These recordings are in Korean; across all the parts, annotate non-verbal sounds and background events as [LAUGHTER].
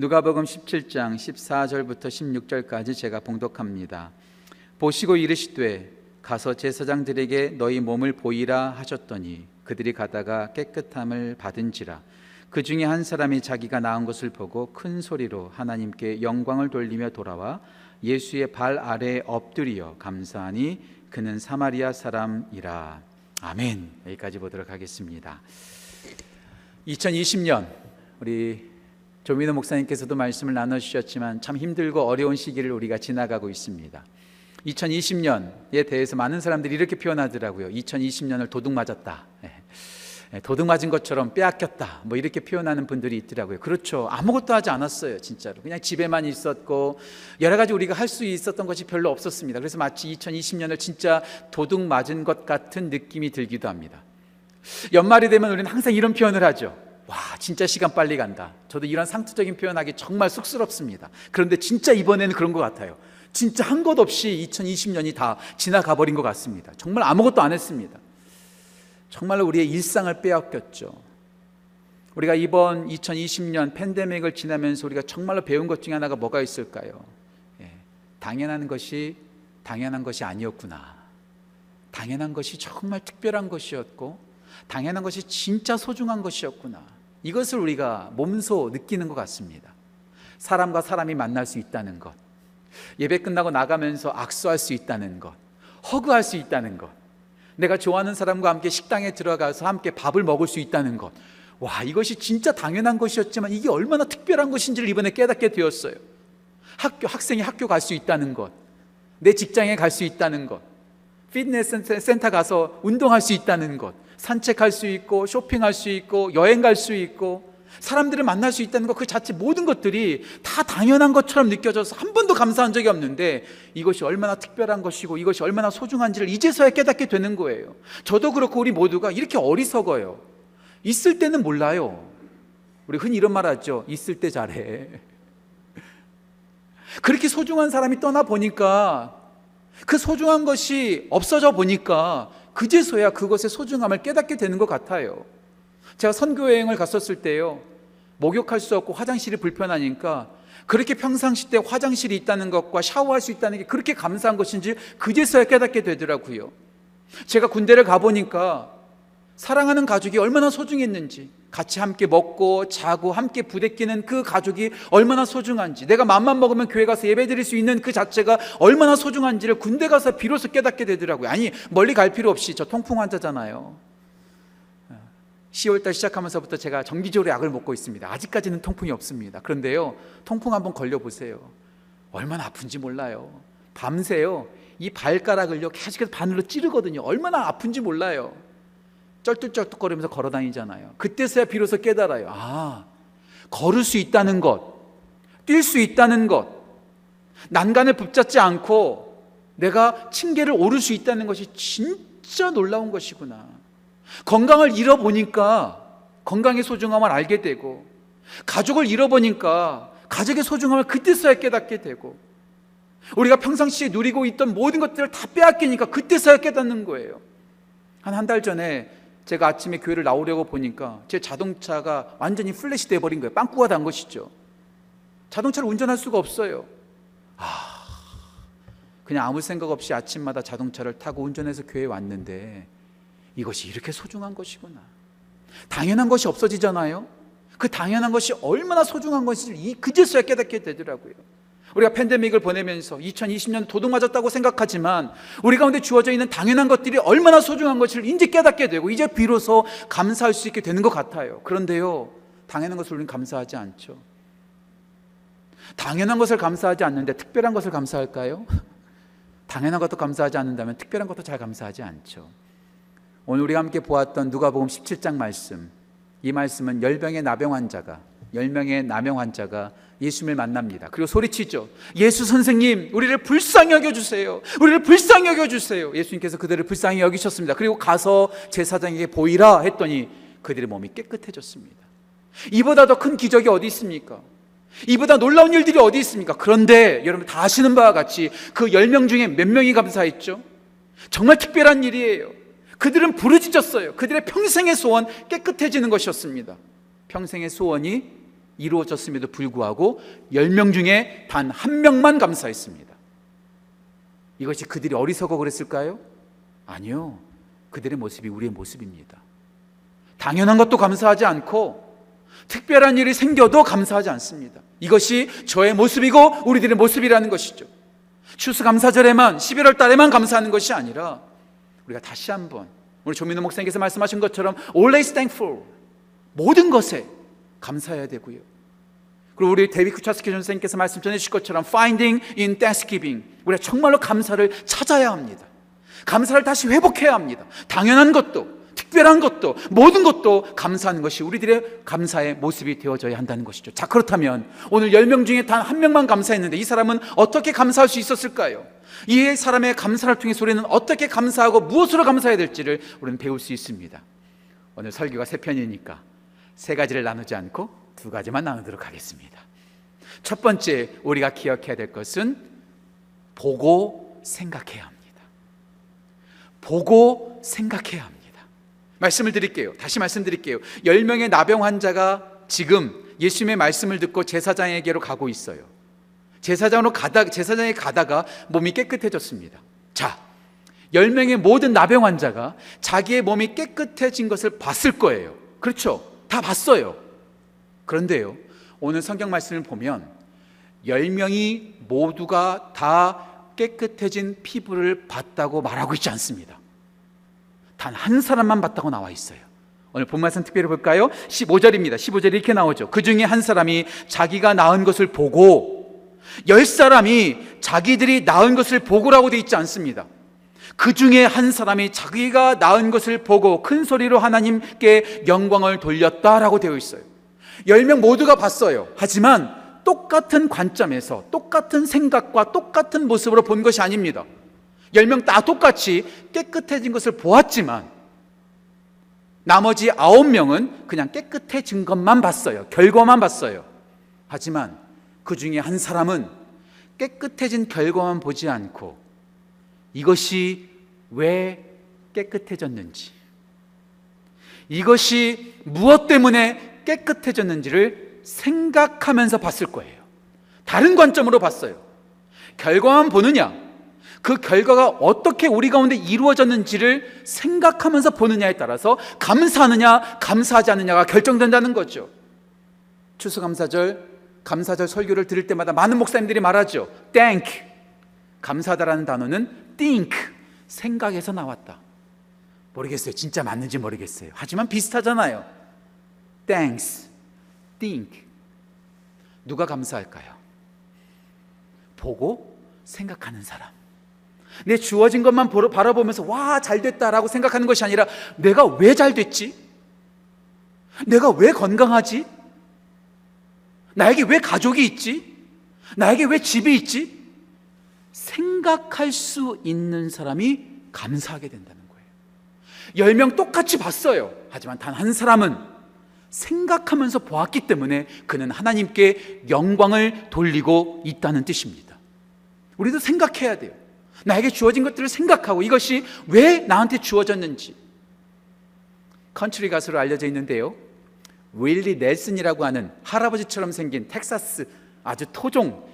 누가복음 17장 14절부터 16절까지 제가 봉독합니다. 보시고 이르시되 가서 제사장들에게 너희 몸을 보이라 하셨더니 그들이 가다가 깨끗함을 받은지라. 그 중에 한 사람이 자기가 나은 것을 보고 큰 소리로 하나님께 영광을 돌리며 돌아와 예수의 발 아래에 엎드리어 감사하니 그는 사마리아 사람이라. 아멘. 여기까지 보도록 하겠습니다. 2020년 우리 조민호 목사님께서도 말씀을 나눠주셨지만 참 힘들고 어려운 시기를 우리가 지나가고 있습니다. 2020년에 대해서 많은 사람들이 이렇게 표현하더라고요. 2020년을 도둑 맞았다. 예, 도둑 맞은 것처럼 빼앗겼다. 뭐 이렇게 표현하는 분들이 있더라고요. 그렇죠. 아무것도 하지 않았어요 진짜로. 그냥 집에만 있었고 여러 가지 우리가 할 수 있었던 것이 별로 없었습니다. 그래서 마치 2020년을 진짜 도둑 맞은 것 같은 느낌이 들기도 합니다. 연말이 되면 우리는 항상 이런 표현을 하죠 와 진짜 시간 빨리 간다 저도 이런 상투적인 표현하기 정말 쑥스럽습니다 그런데 진짜 이번에는 그런 것 같아요 진짜 한 것 없이 2020년이 다 지나가 버린 것 같습니다 정말 아무것도 안 했습니다 정말로 우리의 일상을 빼앗겼죠. 우리가 이번 2020년 팬데믹을 지나면서 우리가 정말로 배운 것 중에 하나가 뭐가 있을까요? 예, 당연한 것이 당연한 것이 아니었구나. 당연한 것이 정말 특별한 것이었고, 당연한 것이 진짜 소중한 것이었구나. 이것을 우리가 몸소 느끼는 것 같습니다. 사람과 사람이 만날 수 있다는 것, 예배 끝나고 나가면서 악수할 수 있다는 것, 허그할 수 있다는 것, 내가 좋아하는 사람과 함께 식당에 들어가서 함께 밥을 먹을 수 있다는 것. 와, 이것이 진짜 당연한 것이었지만 이게 얼마나 특별한 것인지를 이번에 깨닫게 되었어요. 학교, 학생이 학교 갈 수 있다는 것. 내 직장에 갈 수 있다는 것. 피트니스 센터 가서 운동할 수 있다는 것. 산책할 수 있고, 쇼핑할 수 있고, 여행 갈 수 있고, 사람들을 만날 수 있다는 것 그 자체 모든 것들이 다 당연한 것처럼 느껴져서 한 번도 감사한 적이 없는데 이것이 얼마나 특별한 것이고 이것이 얼마나 소중한지를 이제서야 깨닫게 되는 거예요. 저도 그렇고 우리 모두가 이렇게 어리석어요. 있을 때는 몰라요. 우리 흔히 이런 말 하죠. 있을 때 잘해. [LAUGHS] 그렇게 소중한 사람이 떠나 보니까 그 소중한 것이 없어져 보니까 그제서야 그것의 소중함을 깨닫게 되는 것 같아요. 제가 선교 여행을 갔었을 때요. 목욕할 수 없고 화장실이 불편하니까 그렇게 평상시 때 화장실이 있다는 것과 샤워할 수 있다는 게 그렇게 감사한 것인지 그제서야 깨닫게 되더라고요. 제가 군대를 가보니까 사랑하는 가족이 얼마나 소중했는지, 같이 함께 먹고 자고 함께 부대끼는 그 가족이 얼마나 소중한지, 내가 맘만 먹으면 교회 가서 예배 드릴 수 있는 그 자체가 얼마나 소중한지를 군대 가서 비로소 깨닫게 되더라고요. 아니, 멀리 갈 필요 없이 저 통풍 환자잖아요. 10월달 시작하면서부터 제가 정기적으로 약을 먹고 있습니다. 아직까지는 통풍이 없습니다. 그런데요, 통풍 한번 걸려보세요. 얼마나 아픈지 몰라요. 밤새요, 이 발가락을요, 계속해서 바늘로 찌르거든요. 얼마나 아픈지 몰라요. 쩔뚝쩔뚝거리면서 걸어 다니잖아요. 그때서야 비로소 깨달아요. 아, 걸을 수 있다는 것, 뛸 수 있다는 것, 난간을 붙잡지 않고 내가 층계를 오를 수 있다는 것이 진짜 놀라운 것이구나. 건강을 잃어보니까 건강의 소중함을 알게 되고 가족을 잃어보니까 가족의 소중함을 그때서야 깨닫게 되고 우리가 평상시에 누리고 있던 모든 것들을 다 빼앗기니까 그때서야 깨닫는 거예요. 한 한 달 전에 제가 아침에 교회를 나오려고 보니까 제 자동차가 완전히 플래시 돼버린 거예요. 빵꾸가 난 것이죠. 자동차를 운전할 수가 없어요. 아, 그냥 아무 생각 없이 아침마다 자동차를 타고 운전해서 교회에 왔는데 이것이 이렇게 소중한 것이구나. 당연한 것이 없어지잖아요. 그 당연한 것이 얼마나 소중한 것인지 그제서야 깨닫게 되더라고요. 우리가 팬데믹을 보내면서 2020년 도둑 맞았다고 생각하지만 우리 가운데 주어져 있는 당연한 것들이 얼마나 소중한 것을 이제 깨닫게 되고 이제 비로소 감사할 수 있게 되는 것 같아요. 그런데요, 당연한 것을 우리는 감사하지 않죠. 당연한 것을 감사하지 않는데 특별한 것을 감사할까요? [LAUGHS] 당연한 것도 감사하지 않는다면 특별한 것도 잘 감사하지 않죠. 오늘 우리가 함께 보았던 누가복음 17장 말씀. 이 말씀은 열병의 나병 환자가 열명의 나병 환자가 예수님을 만납니다. 그리고 소리치죠. 예수 선생님, 우리를 불쌍히 여겨 주세요. 우리를 불쌍히 여겨 주세요. 예수님께서 그들을 불쌍히 여기셨습니다. 그리고 가서 제사장에게 보이라 했더니 그들의 몸이 깨끗해졌습니다. 이보다 더 큰 기적이 어디 있습니까? 이보다 놀라운 일들이 어디 있습니까? 그런데 여러분 다 아시는 바와 같이 그열명 중에 몇 명이 감사했죠? 정말 특별한 일이에요. 그들은 부르짖었어요. 그들의 평생의 소원 깨끗해지는 것이었습니다. 평생의 소원이 이루어졌음에도 불구하고 10명 중에 단 한 명만 감사했습니다. 이것이 그들이 어리석어 그랬을까요? 아니요. 그들의 모습이 우리의 모습입니다. 당연한 것도 감사하지 않고 특별한 일이 생겨도 감사하지 않습니다. 이것이 저의 모습이고 우리들의 모습이라는 것이죠. 추수감사절에만 11월 달에만 감사하는 것이 아니라 우리가 다시 한번 우리 조민호 목사님께서 말씀하신 것처럼 always thankful 모든 것에 감사해야 되고요. 그리고 우리 데비 쿠차스키 선생님께서 말씀 전해 주실 것처럼 finding in thanksgiving 우리가 정말로 감사를 찾아야 합니다. 감사를 다시 회복해야 합니다. 당연한 것도 특별한 것도 모든 것도 감사하는 것이 우리들의 감사의 모습이 되어져야 한다는 것이죠. 자, 그렇다면 오늘 10명 중에 단 한 명만 감사했는데 이 사람은 어떻게 감사할 수 있었을까요? 이 사람의 감사를 통해서 우리는 어떻게 감사하고 무엇으로 감사해야 될지를 우리는 배울 수 있습니다. 오늘 설교가 세 편이니까 세 가지를 나누지 않고 두 가지만 나누도록 하겠습니다. 첫 번째 우리가 기억해야 될 것은 보고 생각해야 합니다. 보고 생각해야 합니다. 말씀을 드릴게요. 다시 말씀드릴게요. 10명의 나병 환자가 지금 예수님의 말씀을 듣고 제사장에게로 가고 있어요. 제사장으로 가다 제사장에 가다가 몸이 깨끗해졌습니다. 자, 10명의 모든 나병 환자가 자기의 몸이 깨끗해진 것을 봤을 거예요. 그렇죠? 다 봤어요. 그런데요. 오늘 성경 말씀을 보면 10명이 모두가 다 깨끗해진 피부를 봤다고 말하고 있지 않습니다. 단 한 사람만 봤다고 나와 있어요. 오늘 본 말씀 특별히 볼까요? 15절입니다. 15절에 이렇게 나오죠. 그 중에 한 사람이 자기가 낳은 것을 보고 열 사람이 자기들이 낳은 것을 보고라고 되어 있지 않습니다. 그 중에 한 사람이 자기가 낳은 것을 보고 큰 소리로 하나님께 영광을 돌렸다라고 되어 있어요. 열명 모두가 봤어요. 하지만 똑같은 관점에서 똑같은 생각과 똑같은 모습으로 본 것이 아닙니다. 열명다 똑같이 깨끗해진 것을 보았지만 나머지 아홉 명은 그냥 깨끗해진 것만 봤어요. 결과만 봤어요. 하지만 그 중에 한 사람은 깨끗해진 결과만 보지 않고 이것이 왜 깨끗해졌는지, 이것이 무엇 때문에 깨끗해졌는지를 생각하면서 봤을 거예요. 다른 관점으로 봤어요. 결과만 보느냐, 그 결과가 어떻게 우리 가운데 이루어졌는지를 생각하면서 보느냐에 따라서 감사하느냐, 감사하지 않느냐가 결정된다는 거죠. 추수감사절, 감사절 설교를 들을 때마다 많은 목사님들이 말하죠. thank. 감사하다라는 단어는 think. 생각에서 나왔다. 모르겠어요. 진짜 맞는지 모르겠어요. 하지만 비슷하잖아요. thanks. think. 누가 감사할까요? 보고 생각하는 사람. 내 주어진 것만 바라보면서 와, 잘 됐다라고 생각하는 것이 아니라 내가 왜 잘 됐지? 내가 왜 건강하지? 나에게 왜 가족이 있지? 나에게 왜 집이 있지? 생각할 수 있는 사람이 감사하게 된다는 거예요. 열 명 똑같이 봤어요. 하지만 단 한 사람은 생각하면서 보았기 때문에 그는 하나님께 영광을 돌리고 있다는 뜻입니다. 우리도 생각해야 돼요. 나에게 주어진 것들을 생각하고 이것이 왜 나한테 주어졌는지. 컨트리 가수로 알려져 있는데요. 윌리 넬슨이라고 하는 할아버지처럼 생긴 텍사스 아주 토종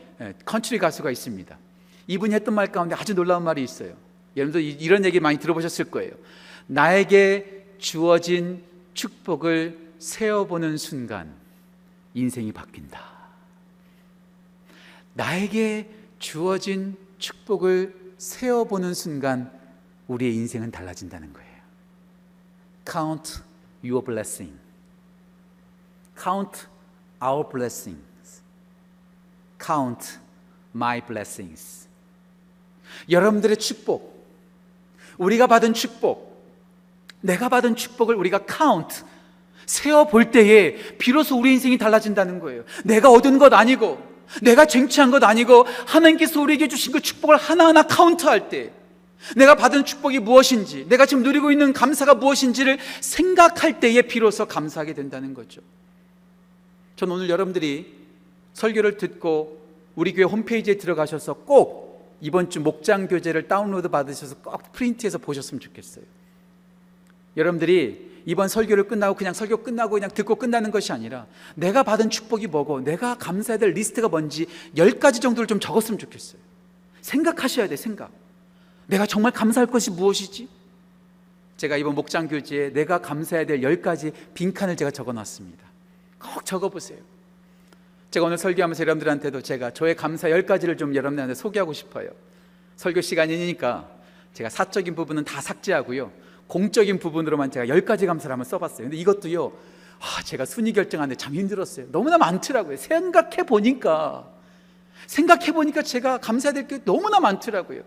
컨트리 가수가 있습니다. 이분이 했던 말 가운데 아주 놀라운 말이 있어요. 여러분도 이런 얘기 많이 들어보셨을 거예요. 나에게 주어진 축복을 세어보는 순간 인생이 바뀐다. 나에게 주어진 축복을 세어보는 순간 우리의 인생은 달라진다는 거예요. Count your blessing. Count our blessings. Count my blessings. 여러분들의 축복, 우리가 받은 축복, 내가 받은 축복을 우리가 count, 세어 볼 때에 비로소 우리 인생이 달라진다는 거예요. 내가 얻은 것 아니고, 내가 쟁취한 것 아니고, 하나님께서 우리에게 주신 그 축복을 하나하나 카운트할 때, 내가 받은 축복이 무엇인지, 내가 지금 누리고 있는 감사가 무엇인지를 생각할 때에 비로소 감사하게 된다는 거죠. 전 오늘 여러분들이 설교를 듣고 우리 교회 홈페이지에 들어가셔서 꼭 이번 주 목장 교재를 다운로드 받으셔서 꼭 프린트해서 보셨으면 좋겠어요. 여러분들이 이번 설교를 끝나고 그냥 설교 끝나고 그냥 듣고 끝나는 것이 아니라 내가 받은 축복이 뭐고 내가 감사해야 될 리스트가 뭔지 열 가지 정도를 좀 적었으면 좋겠어요. 생각하셔야 돼, 생각. 내가 정말 감사할 것이 무엇이지? 제가 이번 목장 교지에 내가 감사해야 될열 가지 빈칸을 제가 적어 놨습니다. 꼭 적어 보세요. 제가 오늘 설교하면서 여러분들한테도 제가 저의 감사 열 가지를 좀 여러분들한테 소개하고 싶어요. 설교 시간이니까 제가 사적인 부분은 다 삭제하고요. 공적인 부분으로만 제가 열 가지 감사를 한번 써봤어요. 근데 이것도요, 아, 제가 순위 결정하는데 참 힘들었어요. 너무나 많더라고요. 생각해 보니까, 생각해 보니까 제가 감사해야 될 게 너무나 많더라고요.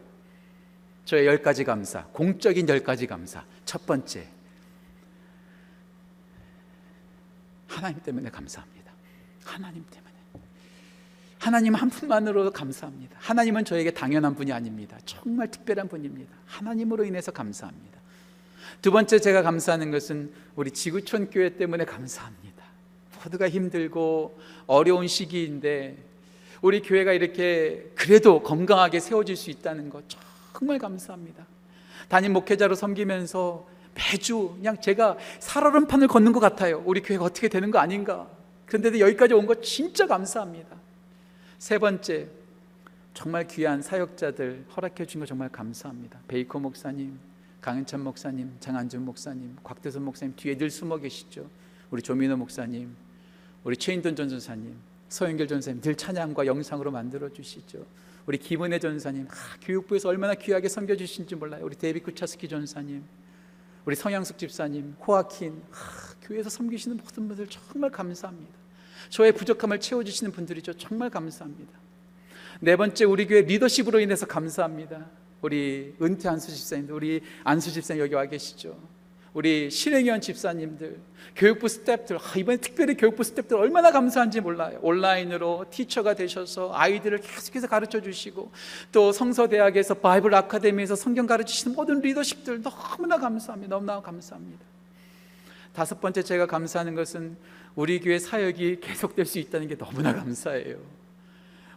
저의 열 가지 감사, 공적인 열 가지 감사. 첫 번째, 하나님 때문에 감사합니다. 하나님 때문에. 하나님 한 분만으로 감사합니다. 하나님은 저에게 당연한 분이 아닙니다. 정말 특별한 분입니다. 하나님으로 인해서 감사합니다. 두 번째 제가 감사하는 것은 우리 지구촌 교회 때문에 감사합니다. 모두가 힘들고 어려운 시기인데 우리 교회가 이렇게 그래도 건강하게 세워질 수 있다는 것 정말 감사합니다. 담임 목회자로 섬기면서 매주 그냥 제가 살얼음판을 걷는 것 같아요. 우리 교회가 어떻게 되는 거 아닌가. 그런데도 여기까지 온 거 진짜 감사합니다. 세 번째, 정말 귀한 사역자들 허락해 주신 거 정말 감사합니다. 베이커 목사님, 강은찬 목사님, 장한준 목사님, 곽대선 목사님 뒤에 늘 숨어 계시죠. 우리 조민호 목사님, 우리 최인돈 전도사님, 서영결 전도사님 늘 찬양과 영상으로 만들어 주시죠. 우리 김은혜 전도사님, 아, 교육부에서 얼마나 귀하게 섬겨 주신지 몰라요. 우리 데이비 쿠차스키 전도사님, 우리 성향숙 집사님, 호아킨, 아, 교회에서 섬기시는 모든 분들 정말 감사합니다. 저의 부족함을 채워주시는 분들이죠. 정말 감사합니다. 네 번째, 우리 교회 리더십으로 인해서 감사합니다. 우리 은퇴 안수 집사님들, 우리 안수 집사님 여기 와 계시죠. 우리 실행위원 집사님들, 교육부 스태프들, 아, 이번에 특별히 교육부 스태프들 얼마나 감사한지 몰라요. 온라인으로 티처가 되셔서 아이들을 계속해서 가르쳐 주시고 또 성서대학에서 바이블 아카데미에서 성경 가르치시는 모든 리더십들 너무나 감사합니다. 너무나 감사합니다. 다섯 번째 제가 감사하는 것은 우리 교회 사역이 계속될 수 있다는 게 너무나 감사해요.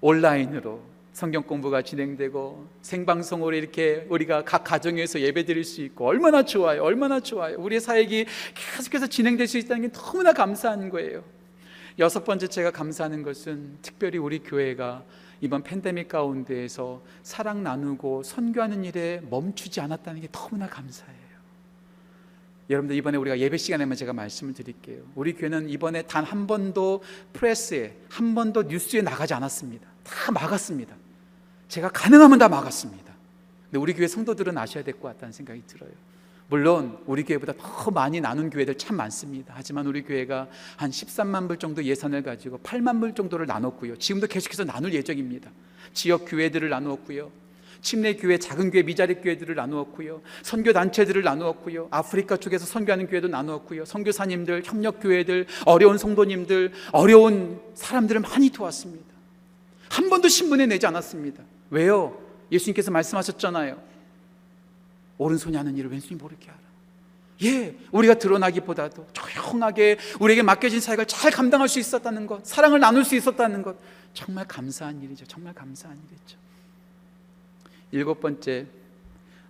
온라인으로 성경 공부가 진행되고 생방송으로 이렇게 우리가 각 가정에서 예배 드릴 수 있고 얼마나 좋아요. 얼마나 좋아요. 우리의 사역이 계속해서 진행될 수 있다는 게 너무나 감사한 거예요. 여섯 번째 제가 감사하는 것은 특별히 우리 교회가 이번 팬데믹 가운데에서 사랑 나누고 선교하는 일에 멈추지 않았다는 게 너무나 감사해요. 여러분들 이번에 우리가 예배 시간에만 제가 말씀을 드릴게요. 우리 교회는 이번에 단 한 번도 프레스에 한 번도 뉴스에 나가지 않았습니다. 다 막았습니다. 제가 가능하면 다 막았습니다. 근데 우리 교회 성도들은 아셔야 될 것 같다는 생각이 들어요. 물론 우리 교회보다 더 많이 나눈 교회들 참 많습니다. 하지만 우리 교회가 한 13만 불 정도 예산을 가지고 8만 불 정도를 나눴고요. 지금도 계속해서 나눌 예정입니다. 지역 교회들을 나누었고요. 침례 교회, 작은 교회, 미자리 교회들을 나누었고요. 선교 단체들을 나누었고요. 아프리카 쪽에서 선교하는 교회도 나누었고요. 선교사님들, 협력 교회들, 어려운 성도님들, 어려운 사람들을 많이 도왔습니다. 한 번도 신문에 내지 않았습니다. 왜요? 예수님께서 말씀하셨잖아요. 오른손이 하는 일을 왼손이 모르게 하라. 예, 우리가 드러나기보다도 조용하게 우리에게 맡겨진 사역을 잘 감당할 수 있었다는 것, 사랑을 나눌 수 있었다는 것, 정말 감사한 일이죠. 정말 감사한 일이죠. 일곱 번째,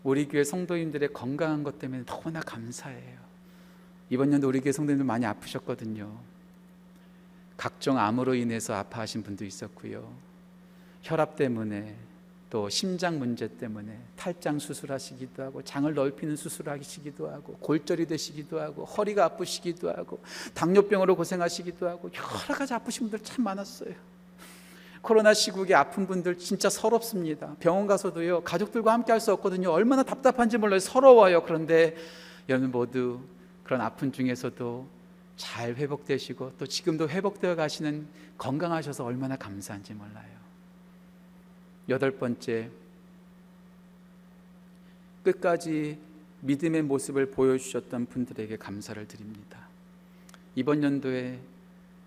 우리 교회 성도님들의 건강한 것 때문에 너무나 감사해요. 이번 연도 우리 교회 성도님들 많이 아프셨거든요. 각종 암으로 인해서 아파하신 분도 있었고요. 혈압 때문에 또 심장 문제 때문에 탈장 수술하시기도 하고 장을 넓히는 수술하시기도 하고 골절이 되시기도 하고 허리가 아프시기도 하고 당뇨병으로 고생하시기도 하고 여러 가지 아프신 분들 참 많았어요. 코로나 시국에 아픈 분들 진짜 서럽습니다. 병원 가서도요 가족들과 함께 할 수 없거든요. 얼마나 답답한지 몰라요. 서러워요. 그런데 여러분 모두 그런 아픈 중에서도 잘 회복되시고 또 지금도 회복되어 가시는 건강하셔서 얼마나 감사한지 몰라요. 여덟 번째 끝까지 믿음의 모습을 보여주셨던 분들에게 감사를 드립니다. 이번 연도에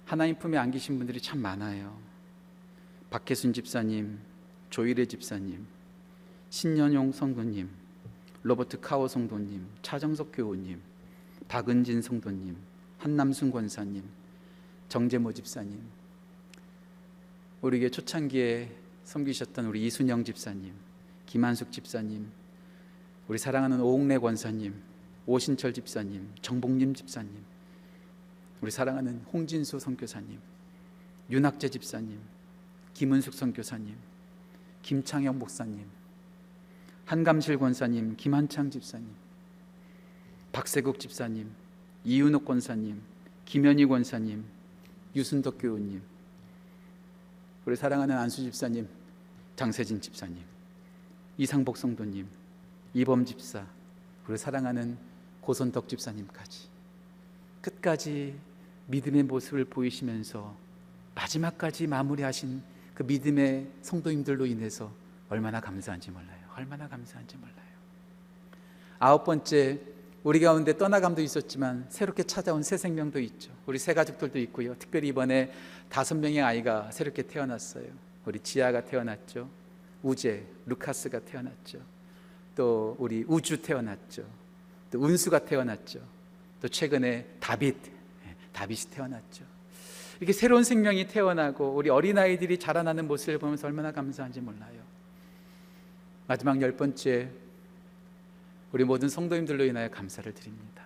하나님 품에 안기신 분들이 참 많아요. 박혜순 집사님, 조일혜 집사님, 신년용 성도님, 로버트 카오 성도님, 차정석 교우님, 박은진 성도님, 한남순 권사님, 정재모 집사님, 우리에게 초창기에 섬기셨던 우리 이순영 집사님, 김한숙 집사님, 우리 사랑하는 오웅래 권사님, 오신철 집사님, 정복림 집사님, 우리 사랑하는 홍진수 선교사님, 윤학재 집사님, 김은숙 선교사님, 김창영 목사님, 한감실 권사님, 김한창 집사님, 박세국 집사님, 이윤옥 권사님, 김현희 권사님, 유순덕 교우님, 우리 사랑하는 안수 집사님, 장세진 집사님, 이상복 성도님, 이범 집사, 우리 사랑하는 고선덕 집사님까지 끝까지 믿음의 모습을 보이시면서 마지막까지 마무리하신 그 믿음의 성도님들로 인해서 얼마나 감사한지 몰라요. 얼마나 감사한지 몰라요. 아홉 번째 우리 가운데 떠나감도 있었지만 새롭게 찾아온 새 생명도 있죠. 우리 새 가족들도 있고요. 특별히 이번에 다섯 명의 아이가 새롭게 태어났어요. 우리 지아가 태어났죠. 우재, 루카스가 태어났죠. 또 우리 우주 태어났죠. 또 운수가 태어났죠. 또 최근에 다빗, 예, 다빗이 태어났죠. 이렇게 새로운 생명이 태어나고 우리 어린아이들이 자라나는 모습을 보면서 얼마나 감사한지 몰라요. 마지막 열 번째 우리 모든 성도님들로 인하여 감사를 드립니다.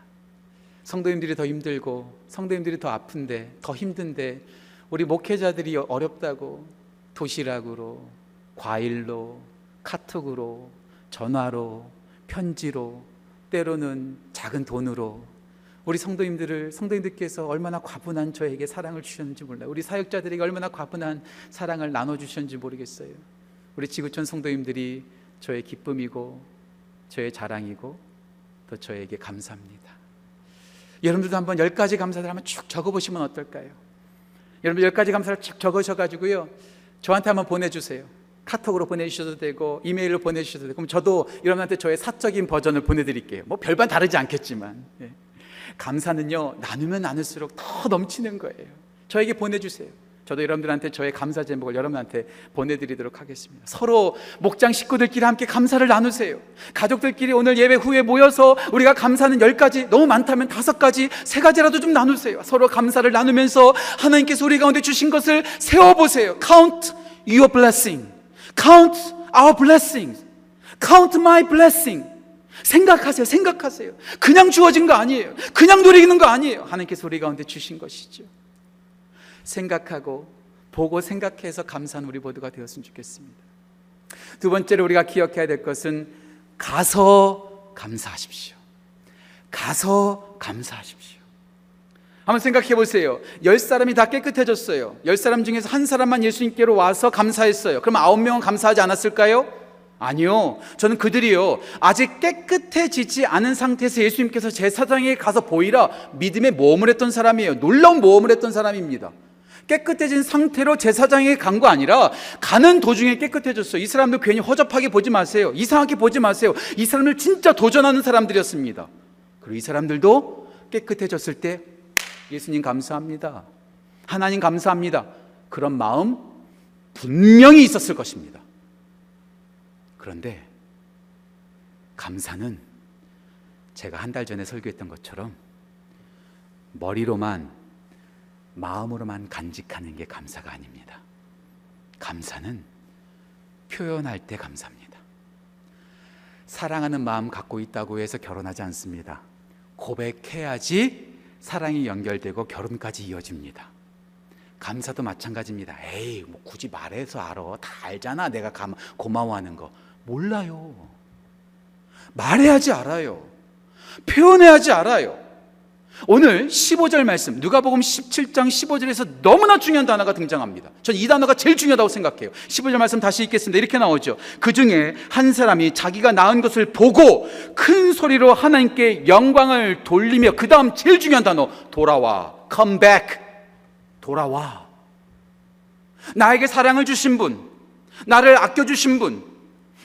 성도님들이 더 힘들고 성도님들이 더 아픈데 더 힘든데 우리 목회자들이 어렵다고 도시락으로 과일로 카톡으로 전화로 편지로 때로는 작은 돈으로 우리 성도님들을 성도님들께서 얼마나 과분한 저에게 사랑을 주셨는지 몰라요. 우리 사역자들에게 얼마나 과분한 사랑을 나눠 주셨는지 모르겠어요. 우리 지구촌 성도님들이 저의 기쁨이고 저의 자랑이고 또 저에게 감사합니다. 여러분들도 한번 열 가지 감사들 한번 쭉 적어 보시면 어떨까요? 여러분 열 가지 감사를 쭉 적으셔 가지고요. 저한테 한번 보내 주세요. 카톡으로 보내주셔도 되고 이메일로 보내주셔도 되고 그럼 저도 여러분한테 저의 사적인 버전을 보내드릴게요. 뭐 별반 다르지 않겠지만 예. 감사는요 나누면 나눌수록 더 넘치는 거예요. 저에게 보내주세요. 저도 여러분들한테 저의 감사 제목을 여러분한테 보내드리도록 하겠습니다. 서로 목장 식구들끼리 함께 감사를 나누세요. 가족들끼리 오늘 예배 후에 모여서 우리가 감사는 열 가지, 너무 많다면 다섯 가지, 세 가지라도 좀 나누세요. 서로 감사를 나누면서 하나님께서 우리 가운데 주신 것을 세워보세요. Count your blessing. Count our blessings. Count my blessing. 생각하세요. 생각하세요. 그냥 주어진 거 아니에요. 그냥 누리는 거 아니에요. 하나님께서 우리 가운데 주신 것이죠. 생각하고 보고 생각해서 감사한 우리 모두가 되었으면 좋겠습니다. 두 번째로 우리가 기억해야 될 것은 가서 감사하십시오. 가서 감사하십시오. 한번 생각해 보세요. 열 사람이 다 깨끗해졌어요. 열 사람 중에서 한 사람만 예수님께로 와서 감사했어요. 그럼 아홉 명은 감사하지 않았을까요? 아니요. 저는 그들이요. 아직 깨끗해지지 않은 상태에서 예수님께서 제사장에 가서 보이라 믿음의 모험을 했던 사람이에요. 놀라운 모험을 했던 사람입니다. 깨끗해진 상태로 제사장에 간 거 아니라 가는 도중에 깨끗해졌어요. 이 사람들 괜히 허접하게 보지 마세요. 이상하게 보지 마세요. 이 사람들 진짜 도전하는 사람들이었습니다. 그리고 이 사람들도 깨끗해졌을 때 예수님 감사합니다. 하나님 감사합니다. 그런 마음 분명히 있었을 것입니다. 그런데 감사는 제가 한 달 전에 설교했던 것처럼 머리로만 마음으로만 간직하는 게 감사가 아닙니다. 감사는 표현할 때 감사합니다. 사랑하는 마음 갖고 있다고 해서 결혼하지 않습니다. 고백해야지 사랑이 연결되고 결혼까지 이어집니다. 감사도 마찬가지입니다. 에이, 뭐 굳이 말해서 알아. 다 알잖아. 내가 감, 고마워하는 거. 몰라요. 말해야지 알아요. 표현해야지 알아요. 오늘 15절 말씀, 누가복음 17장 15절에서 너무나 중요한 단어가 등장합니다. 전 이 단어가 제일 중요하다고 생각해요. 15절 말씀 다시 읽겠습니다. 이렇게 나오죠. 그 중에 한 사람이 자기가 낳은 것을 보고 큰 소리로 하나님께 영광을 돌리며 그 다음 제일 중요한 단어, 돌아와. come back. 돌아와. 나에게 사랑을 주신 분, 나를 아껴주신 분,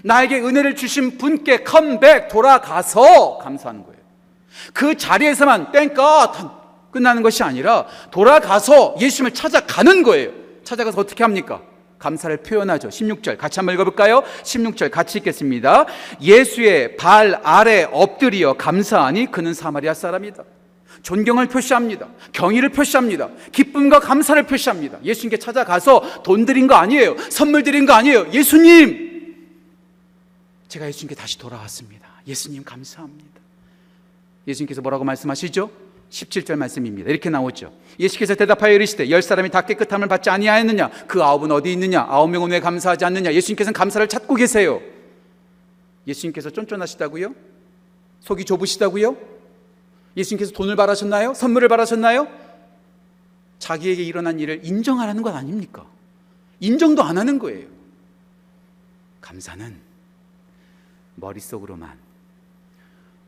나에게 은혜를 주신 분께 back. 돌아가서 감사하는 거예요. 그 자리에서만 땡까 끝나는 것이 아니라 돌아가서 예수님을 찾아가는 거예요. 찾아가서 어떻게 합니까? 감사를 표현하죠. 16절 같이 한번 읽어볼까요? 16절 같이 읽겠습니다. 예수의 발 아래 엎드려 감사하니 그는 사마리아 사람이다. 존경을 표시합니다. 경의를 표시합니다. 기쁨과 감사를 표시합니다. 예수님께 찾아가서 돈 드린 거 아니에요. 선물 드린 거 아니에요. 예수님! 제가 예수님께 다시 돌아왔습니다. 예수님 감사합니다. 예수님께서 뭐라고 말씀하시죠? 17절 말씀입니다. 이렇게 나오죠. 예수께서 대답하여 이르시되 열 사람이 다 깨끗함을 받지 아니하였느냐? 그 아홉은 어디 있느냐? 아홉 명은 왜 감사하지 않느냐? 예수님께서는 감사를 찾고 계세요. 예수님께서 쫀쫀하시다고요? 속이 좁으시다고요? 예수님께서 돈을 바라셨나요? 선물을 바라셨나요? 자기에게 일어난 일을 인정하라는 것 아닙니까? 인정도 안 하는 거예요. 감사는 머릿속으로만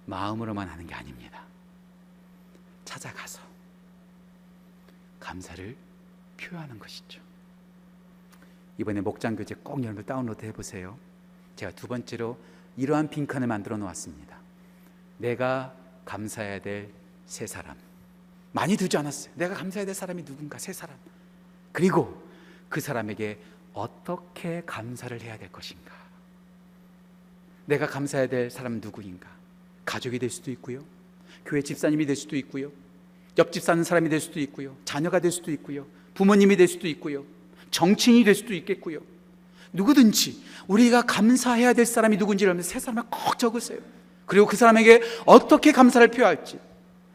마음으로만 하는 게 아닙니다. 찾아가서 감사를 표현하는 것이죠. 이번에 목장 교재 꼭 여러분들 다운로드 해보세요. 제가 두 번째로 이러한 빈칸을 만들어 놓았습니다. 내가 감사해야 될 세 사람. 많이 두지 않았어요. 내가 감사해야 될 사람이 누군가 세 사람. 그리고 그 사람에게 어떻게 감사를 해야 될 것인가. 내가 감사해야 될 사람은 누구인가. 가족이 될 수도 있고요. 교회 집사님이 될 수도 있고요. 옆집 사는 사람이 될 수도 있고요. 자녀가 될 수도 있고요. 부모님이 될 수도 있고요. 정치인이 될 수도 있겠고요. 누구든지 우리가 감사해야 될 사람이 누군지를 세 사람을 꼭 적으세요. 그리고 그 사람에게 어떻게 감사를 표할지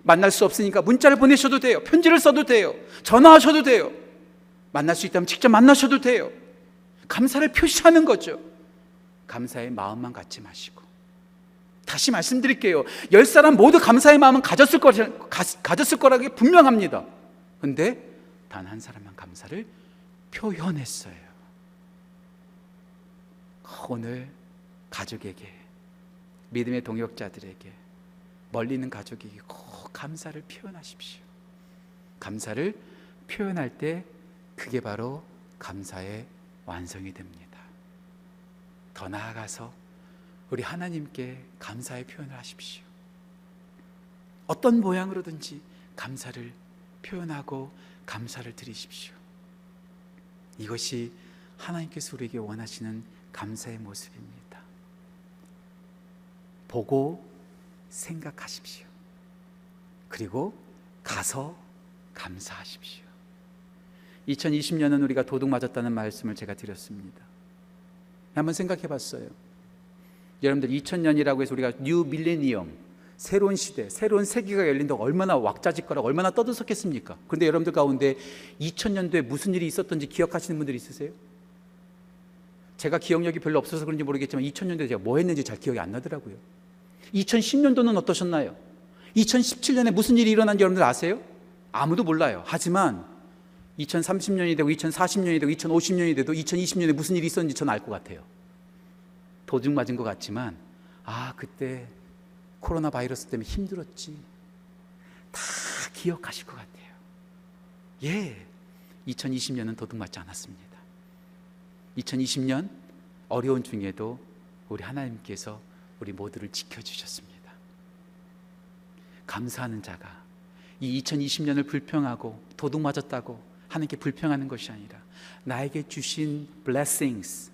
만날 수 없으니까 문자를 보내셔도 돼요. 편지를 써도 돼요. 전화하셔도 돼요. 만날 수 있다면 직접 만나셔도 돼요. 감사를 표시하는 거죠. 감사의 마음만 갖지 마시고. 다시 말씀드릴게요. 열 사람 모두 감사의 마음은 가졌을 거 가졌을 거라는 게 분명합니다. 근데 단 한 사람만 감사를 표현했어요. 오늘 가족에게 믿음의 동역자들에게 멀리 있는 가족에게 꼭 감사를 표현하십시오. 감사를 표현할 때 그게 바로 감사의 완성이 됩니다. 더 나아가서 우리 하나님께 감사의 표현을 하십시오. 어떤 모양으로든지 감사를 표현하고 감사를 드리십시오. 이것이 하나님께서 우리에게 원하시는 감사의 모습입니다. 보고 생각하십시오. 그리고 가서 감사하십시오. 2020년은 우리가 도둑 맞았다는 말씀을 제가 드렸습니다. 한번 생각해 봤어요. 여러분들 2000년이라고 해서 우리가 뉴 밀레니엄 새로운 시대, 새로운 세기가 열린다고 얼마나 왁자지껄하고 얼마나 떠들썩했습니까? 그런데 여러분들 가운데 2000년도에 무슨 일이 있었던지 기억하시는 분들 있으세요? 제가 기억력이 별로 없어서 그런지 모르겠지만 2000년도에 제가 뭐 했는지 잘 기억이 안 나더라고요. 2010년도는 어떠셨나요? 2017년에 무슨 일이 일어난지 여러분들 아세요? 아무도 몰라요. 하지만 2030년이 되고 2040년이 되고 2050년이 돼도 2020년에 무슨 일이 있었는지 저는 알것 같아요. 도둑 맞은 것 같지만 아 그때 코로나 바이러스 때문에 힘들었지. 다 기억하실 것 같아요. 예, 2020년은 도둑 맞지 않았습니다. 2020년 어려운 중에도 우리 하나님께서 우리 모두를 지켜주셨습니다. 감사하는 자가 이 2020년을 불평하고 도둑 맞았다고 하나님께 불평하는 것이 아니라 나에게 주신 blessings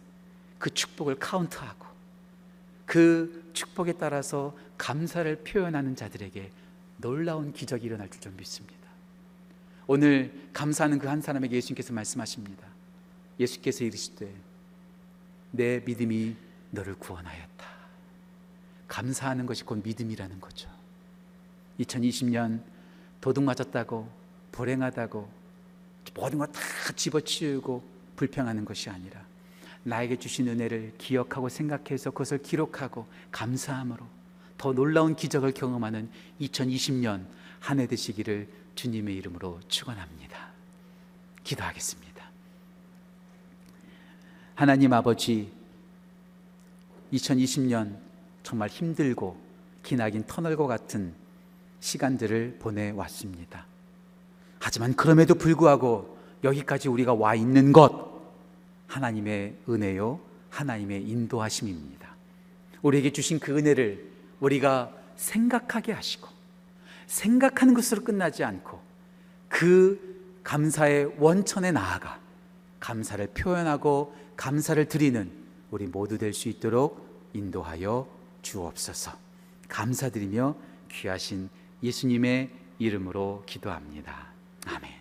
그 축복을 카운트하고 그 축복에 따라서 감사를 표현하는 자들에게 놀라운 기적이 일어날 줄 좀 믿습니다. 오늘 감사하는 그 한 사람에게 예수님께서 말씀하십니다. 예수께서 이르시되 내 믿음이 너를 구원하였다. 감사하는 것이 곧 믿음이라는 거죠. 2020년 도둑 맞았다고 불행하다고 모든 걸 다 집어치우고 불평하는 것이 아니라 나에게 주신 은혜를 기억하고 생각해서 그것을 기록하고 감사함으로 더 놀라운 기적을 경험하는 2020년 한 해 되시기를 주님의 이름으로 축원합니다. 기도하겠습니다. 하나님 아버지 2020년 정말 힘들고 기나긴 터널과 같은 시간들을 보내왔습니다. 하지만 그럼에도 불구하고 여기까지 우리가 와 있는 것 하나님의 은혜요, 하나님의 인도하심입니다. 우리에게 주신 그 은혜를 우리가 생각하게 하시고 생각하는 것으로 끝나지 않고 그 감사의 원천에 나아가 감사를 표현하고 감사를 드리는 우리 모두 될 수 있도록 인도하여 주옵소서. 감사드리며 귀하신 예수님의 이름으로 기도합니다. 아멘.